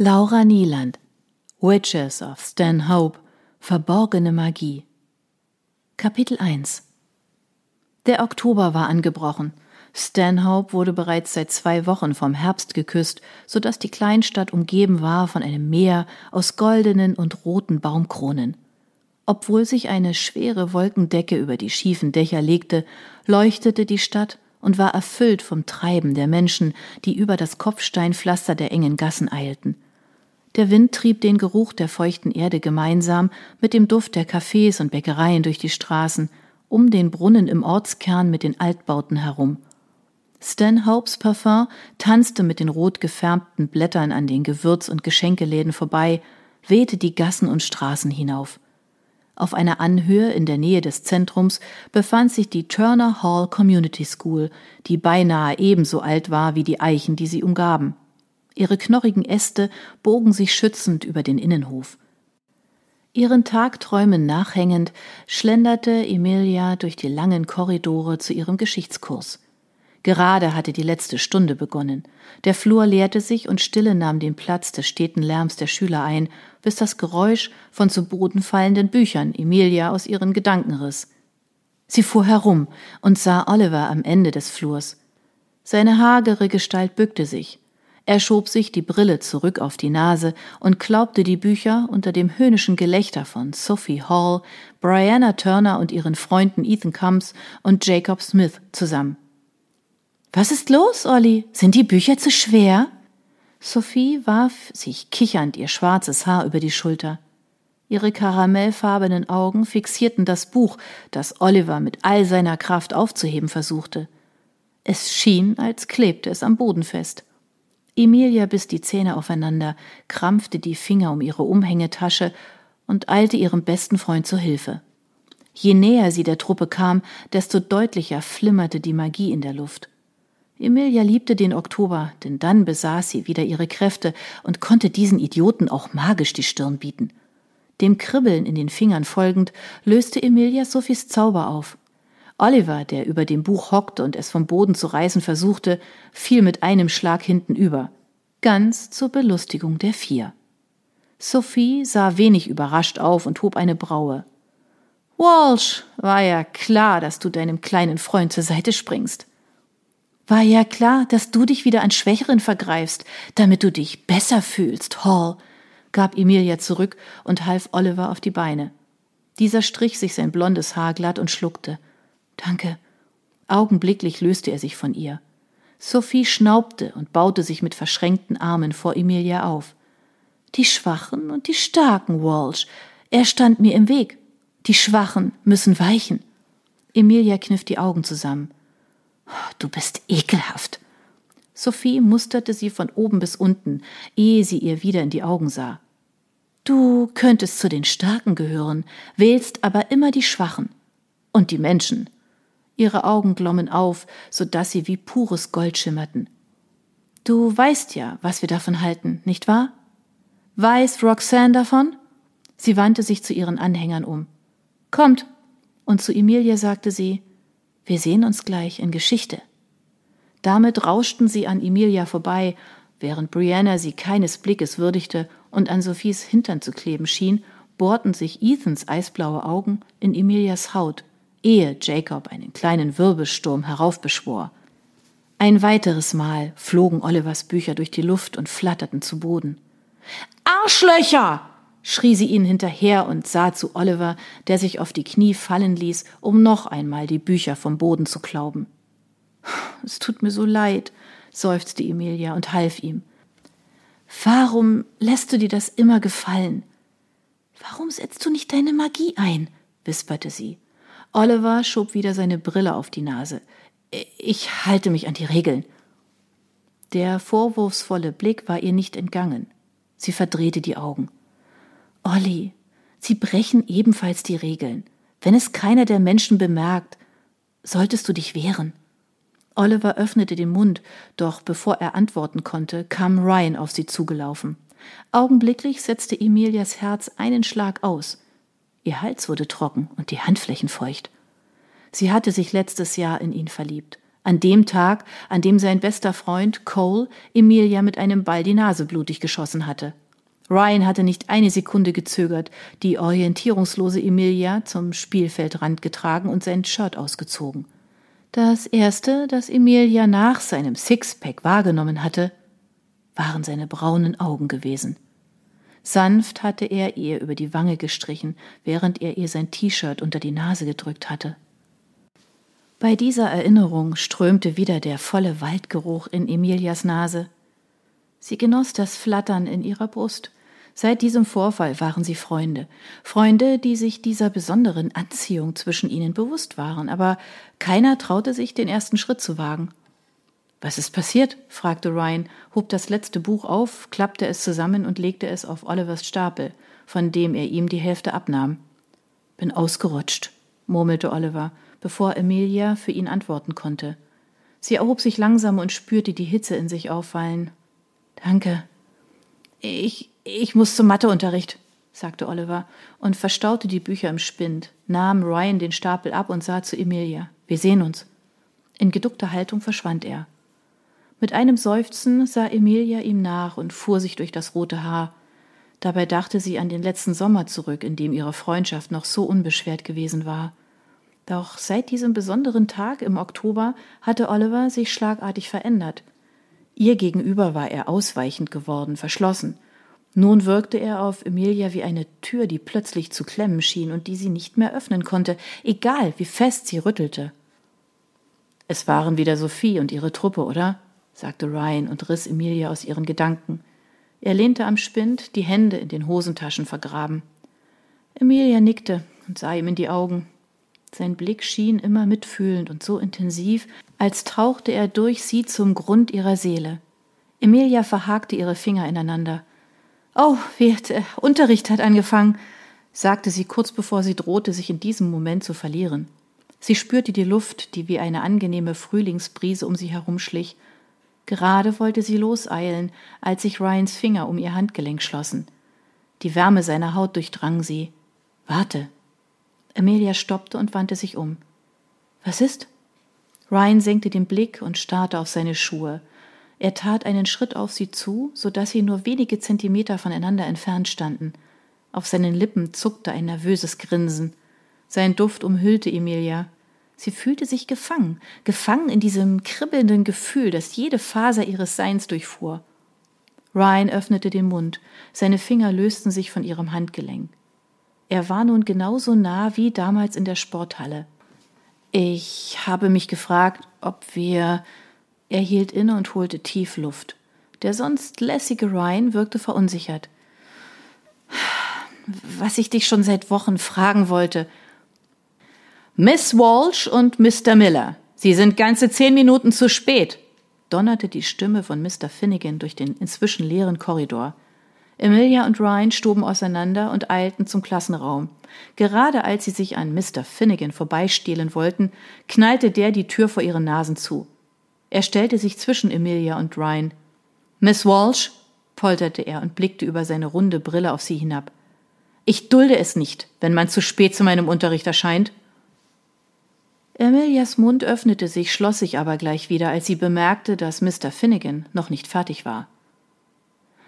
Laura Nieland Witches of Stanhope Verborgene Magie Kapitel 1 Der Oktober war angebrochen. Stanhope wurde bereits seit zwei Wochen vom Herbst geküsst, so dass die Kleinstadt umgeben war von einem Meer aus goldenen und roten Baumkronen. Obwohl sich eine schwere Wolkendecke über die schiefen Dächer legte, leuchtete die Stadt und war erfüllt vom Treiben der Menschen, die über das Kopfsteinpflaster der engen Gassen eilten. Der Wind trieb den Geruch der feuchten Erde gemeinsam mit dem Duft der Cafés und Bäckereien durch die Straßen, um den Brunnen im Ortskern mit den Altbauten herum. Stanhopes Parfum tanzte mit den rot gefärbten Blättern an den Gewürz- und Geschenkeläden vorbei, wehte die Gassen und Straßen hinauf. Auf einer Anhöhe in der Nähe des Zentrums befand sich die Turner Hall Community School, die beinahe ebenso alt war wie die Eichen, die sie umgaben. Ihre knorrigen Äste bogen sich schützend über den Innenhof. Ihren Tagträumen nachhängend schlenderte Emilia durch die langen Korridore zu ihrem Geschichtskurs. Gerade hatte die letzte Stunde begonnen. Der Flur leerte sich und Stille nahm den Platz des steten Lärms der Schüler ein, bis das Geräusch von zu Boden fallenden Büchern Emilia aus ihren Gedanken riss. Sie fuhr herum und sah Oliver am Ende des Flurs. Seine hagere Gestalt bückte sich. Er schob sich die Brille zurück auf die Nase und klaubte die Bücher unter dem höhnischen Gelächter von Sophie Hall, Brianna Turner und ihren Freunden Ethan Combs und Jacob Smith zusammen. Was ist los, Olli? Sind die Bücher zu schwer? Sophie warf sich kichernd ihr schwarzes Haar über die Schulter. Ihre karamellfarbenen Augen fixierten das Buch, das Oliver mit all seiner Kraft aufzuheben versuchte. Es schien, als klebte es am Boden fest. Emilia biss die Zähne aufeinander, krampfte die Finger um ihre Umhängetasche und eilte ihrem besten Freund zur Hilfe. Je näher sie der Truppe kam, desto deutlicher flimmerte die Magie in der Luft. Emilia liebte den Oktober, denn dann besaß sie wieder ihre Kräfte und konnte diesen Idioten auch magisch die Stirn bieten. Dem Kribbeln in den Fingern folgend, löste Emilia Sophies Zauber auf. Oliver, der über dem Buch hockte und es vom Boden zu reißen versuchte, fiel mit einem Schlag hinten über. Ganz zur Belustigung der vier. Sophie sah wenig überrascht auf und hob eine Braue. Walsh, war ja klar, dass du deinem kleinen Freund zur Seite springst. War ja klar, dass du dich wieder an Schwächeren vergreifst, damit du dich besser fühlst, Hall, gab Emilia zurück und half Oliver auf die Beine. Dieser strich sich sein blondes Haar glatt und schluckte. Danke. Augenblicklich löste er sich von ihr. Sophie schnaubte und baute sich mit verschränkten Armen vor Emilia auf. Die Schwachen und die Starken, Walsh. Er stand mir im Weg. Die Schwachen müssen weichen. Emilia kniff die Augen zusammen. Du bist ekelhaft. Sophie musterte sie von oben bis unten, ehe sie ihr wieder in die Augen sah. Du könntest zu den Starken gehören, wählst aber immer die Schwachen. Und die Menschen. Ihre Augen glommen auf, so dass sie wie pures Gold schimmerten. Du weißt ja, was wir davon halten, nicht wahr? Weiß Roxanne davon? Sie wandte sich zu ihren Anhängern um. Kommt. Und zu Emilia sagte sie, wir sehen uns gleich in Geschichte. Damit rauschten sie an Emilia vorbei, während Brianna sie keines Blickes würdigte und an Sophies Hintern zu kleben schien, bohrten sich Ethans eisblaue Augen in Emilias Haut, ehe Jacob einen kleinen Wirbelsturm heraufbeschwor. Ein weiteres Mal flogen Olivers Bücher durch die Luft und flatterten zu Boden. Arschlöcher! schrie sie ihnen hinterher und sah zu Oliver, der sich auf die Knie fallen ließ, um noch einmal die Bücher vom Boden zu klauben. Es tut mir so leid, seufzte Emilia und half ihm. Warum lässt du dir das immer gefallen? Warum setzt du nicht deine Magie ein? wisperte sie. Oliver schob wieder seine Brille auf die Nase. Ich halte mich an die Regeln. Der vorwurfsvolle Blick war ihr nicht entgangen. Sie verdrehte die Augen. Olli, Sie brechen ebenfalls die Regeln. Wenn es keiner der Menschen bemerkt, solltest du dich wehren. Oliver öffnete den Mund, doch bevor er antworten konnte, kam Ryan auf sie zugelaufen. Augenblicklich setzte Emilias Herz einen Schlag aus. Ihr Hals wurde trocken und die Handflächen feucht. Sie hatte sich letztes Jahr in ihn verliebt, An dem Tag, an dem sein bester Freund Cole Emilia mit einem Ball die Nase blutig geschossen hatte. Ryan hatte nicht eine Sekunde gezögert, die orientierungslose Emilia zum Spielfeldrand getragen und sein Shirt ausgezogen. Das erste, das Emilia nach seinem Sixpack wahrgenommen hatte, waren seine braunen Augen gewesen. Sanft hatte er ihr über die Wange gestrichen, während er ihr sein T-Shirt unter die Nase gedrückt hatte. Bei dieser Erinnerung strömte wieder der volle Waldgeruch in Emilias Nase. Sie genoss das Flattern in ihrer Brust, Seit diesem Vorfall waren sie Freunde, Freunde, die sich dieser besonderen Anziehung zwischen ihnen bewusst waren, aber keiner traute sich, den ersten Schritt zu wagen. Was ist passiert? fragte Ryan, hob das letzte Buch auf, klappte es zusammen und legte es auf Olivers Stapel, von dem er ihm die Hälfte abnahm. Bin ausgerutscht, murmelte Oliver, bevor Emilia für ihn antworten konnte. Sie erhob sich langsam und spürte die Hitze in sich auffallen. Danke. Ich, ich muss zum Matheunterricht, sagte Oliver und verstaute die Bücher im Spind, nahm Ryan den Stapel ab und sah zu Emilia. Wir sehen uns. In geduckter Haltung verschwand er. Mit einem Seufzen sah Emilia ihm nach und fuhr sich durch das rote Haar. Dabei dachte sie an den letzten Sommer zurück, in dem ihre Freundschaft noch so unbeschwert gewesen war. Doch seit diesem besonderen Tag im Oktober hatte Oliver sich schlagartig verändert. Ihr gegenüber war er ausweichend geworden, verschlossen. Nun wirkte er auf Emilia wie eine Tür, die plötzlich zu klemmen schien und die sie nicht mehr öffnen konnte, egal wie fest sie rüttelte. Es waren wieder Sophie und ihre Truppe, oder? Sagte Ryan und riss Emilia aus ihren Gedanken. Er lehnte am Spind, die Hände in den Hosentaschen vergraben. Emilia nickte und sah ihm in die Augen. Sein Blick schien immer mitfühlend und so intensiv, als tauchte er durch sie zum Grund ihrer Seele. Emilia verhakte ihre Finger ineinander. Oh, Wirt, der Unterricht hat angefangen, sagte sie kurz bevor sie drohte, sich in diesem Moment zu verlieren. Sie spürte die Luft, die wie eine angenehme Frühlingsbrise um sie herumschlich. Gerade wollte sie loseilen, als sich Ryans Finger um ihr Handgelenk schlossen. Die Wärme seiner Haut durchdrang sie. Warte. Amelia stoppte und wandte sich um. Was ist? Ryan senkte den Blick und starrte auf seine Schuhe. Er tat einen Schritt auf sie zu, so dass sie nur wenige Zentimeter voneinander entfernt standen. Auf seinen Lippen zuckte ein nervöses Grinsen. Sein Duft umhüllte Emilia. Sie fühlte sich gefangen, gefangen in diesem kribbelnden Gefühl, das jede Faser ihres Seins durchfuhr. Ryan öffnete den Mund, seine Finger lösten sich von ihrem Handgelenk. Er war nun genauso nah wie damals in der Sporthalle. Ich habe mich gefragt, ob wir er hielt inne und holte tief Luft. Der sonst lässige Ryan wirkte verunsichert. Was ich dich schon seit Wochen fragen wollte. Miss Walsh und Mr. Miller, Sie sind ganze zehn Minuten zu spät, donnerte die Stimme von Mr. Finnegan durch den inzwischen leeren Korridor. Emilia und Ryan stoben auseinander und eilten zum Klassenraum. Gerade als sie sich an Mr. Finnegan vorbeistehlen wollten, knallte der die Tür vor ihren Nasen zu. Er stellte sich zwischen Emilia und Ryan. Miss Walsh, polterte er und blickte über seine runde Brille auf sie hinab. Ich dulde es nicht, wenn man zu spät zu meinem Unterricht erscheint. Emilias Mund öffnete sich, schloss sich aber gleich wieder, als sie bemerkte, dass Mr. Finnegan noch nicht fertig war.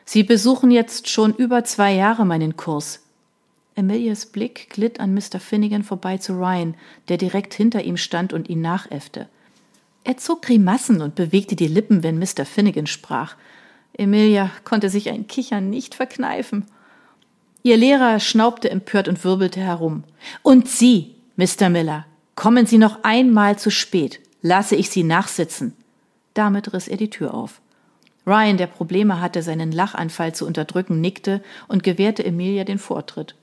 Sie besuchen jetzt schon über zwei Jahre meinen Kurs. Emilias Blick glitt an Mr. Finnegan vorbei zu Ryan, der direkt hinter ihm stand und ihn nachäffte. Er zog Grimassen und bewegte die Lippen, wenn Mr. Finnegan sprach. Emilia konnte sich ein Kichern nicht verkneifen. Ihr Lehrer schnaubte empört und wirbelte herum. Und Sie, Mr. Miller, kommen Sie noch einmal zu spät. Lasse ich Sie nachsitzen. Damit riss er die Tür auf. Ryan, der Probleme hatte, seinen Lachanfall zu unterdrücken, nickte und gewährte Emilia den Vortritt.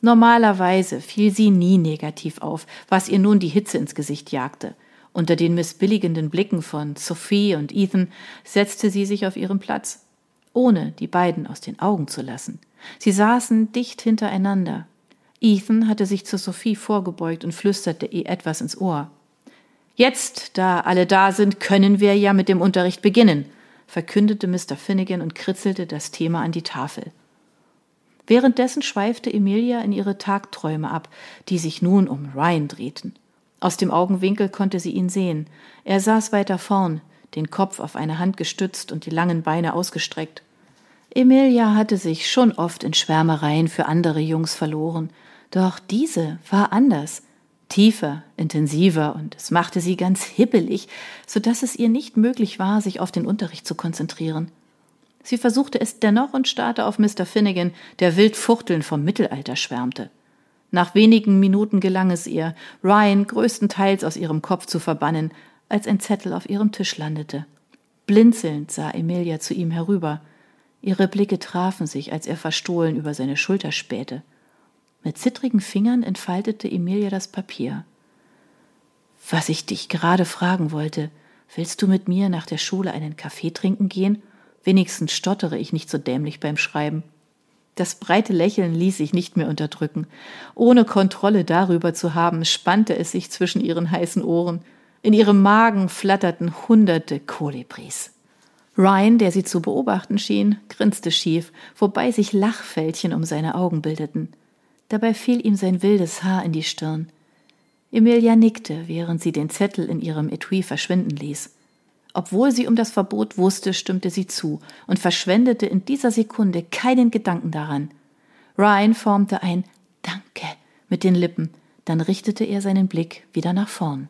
Normalerweise fiel sie nie negativ auf, was ihr nun die Hitze ins Gesicht jagte. Unter den missbilligenden Blicken von Sophie und Ethan setzte sie sich auf ihren Platz, ohne die beiden aus den Augen zu lassen. Sie saßen dicht hintereinander. Ethan hatte sich zu Sophie vorgebeugt und flüsterte ihr etwas ins Ohr. Jetzt, da alle da sind, können wir ja mit dem Unterricht beginnen, verkündete Mr. Finnegan und kritzelte das Thema an die Tafel. Währenddessen schweifte Emilia in ihre Tagträume ab, die sich nun um Ryan drehten. Aus dem Augenwinkel konnte sie ihn sehen. Er saß weiter vorn, den Kopf auf eine Hand gestützt und die langen Beine ausgestreckt. Emilia hatte sich schon oft in Schwärmereien für andere Jungs verloren, doch diese war anders, tiefer, intensiver, und es machte sie ganz hibbelig, so dass es ihr nicht möglich war, sich auf den Unterricht zu konzentrieren. Sie versuchte es dennoch und starrte auf Mr. Finnegan, der wild fuchteln vom Mittelalter schwärmte. Nach wenigen Minuten gelang es ihr, Ryan größtenteils aus ihrem Kopf zu verbannen, als ein Zettel auf ihrem Tisch landete. Blinzelnd sah Emilia zu ihm herüber. Ihre Blicke trafen sich, als er verstohlen über seine Schulter spähte. Mit zittrigen Fingern entfaltete Emilia das Papier. Was ich dich gerade fragen wollte, willst du mit mir nach der Schule einen Kaffee trinken gehen? Wenigstens stottere ich nicht so dämlich beim Schreiben. Das breite Lächeln ließ sich nicht mehr unterdrücken. Ohne Kontrolle darüber zu haben, spannte es sich zwischen ihren heißen Ohren. In ihrem Magen flatterten hunderte Kolibris. Ryan, der sie zu beobachten schien, grinste schief, wobei sich Lachfältchen um seine Augen bildeten. Dabei fiel ihm sein wildes Haar in die Stirn. Emilia nickte, während sie den Zettel in ihrem Etui verschwinden ließ. Obwohl sie um das Verbot wusste, stimmte sie zu und verschwendete in dieser Sekunde keinen Gedanken daran. Ryan formte ein Danke mit den Lippen, dann richtete er seinen Blick wieder nach vorn.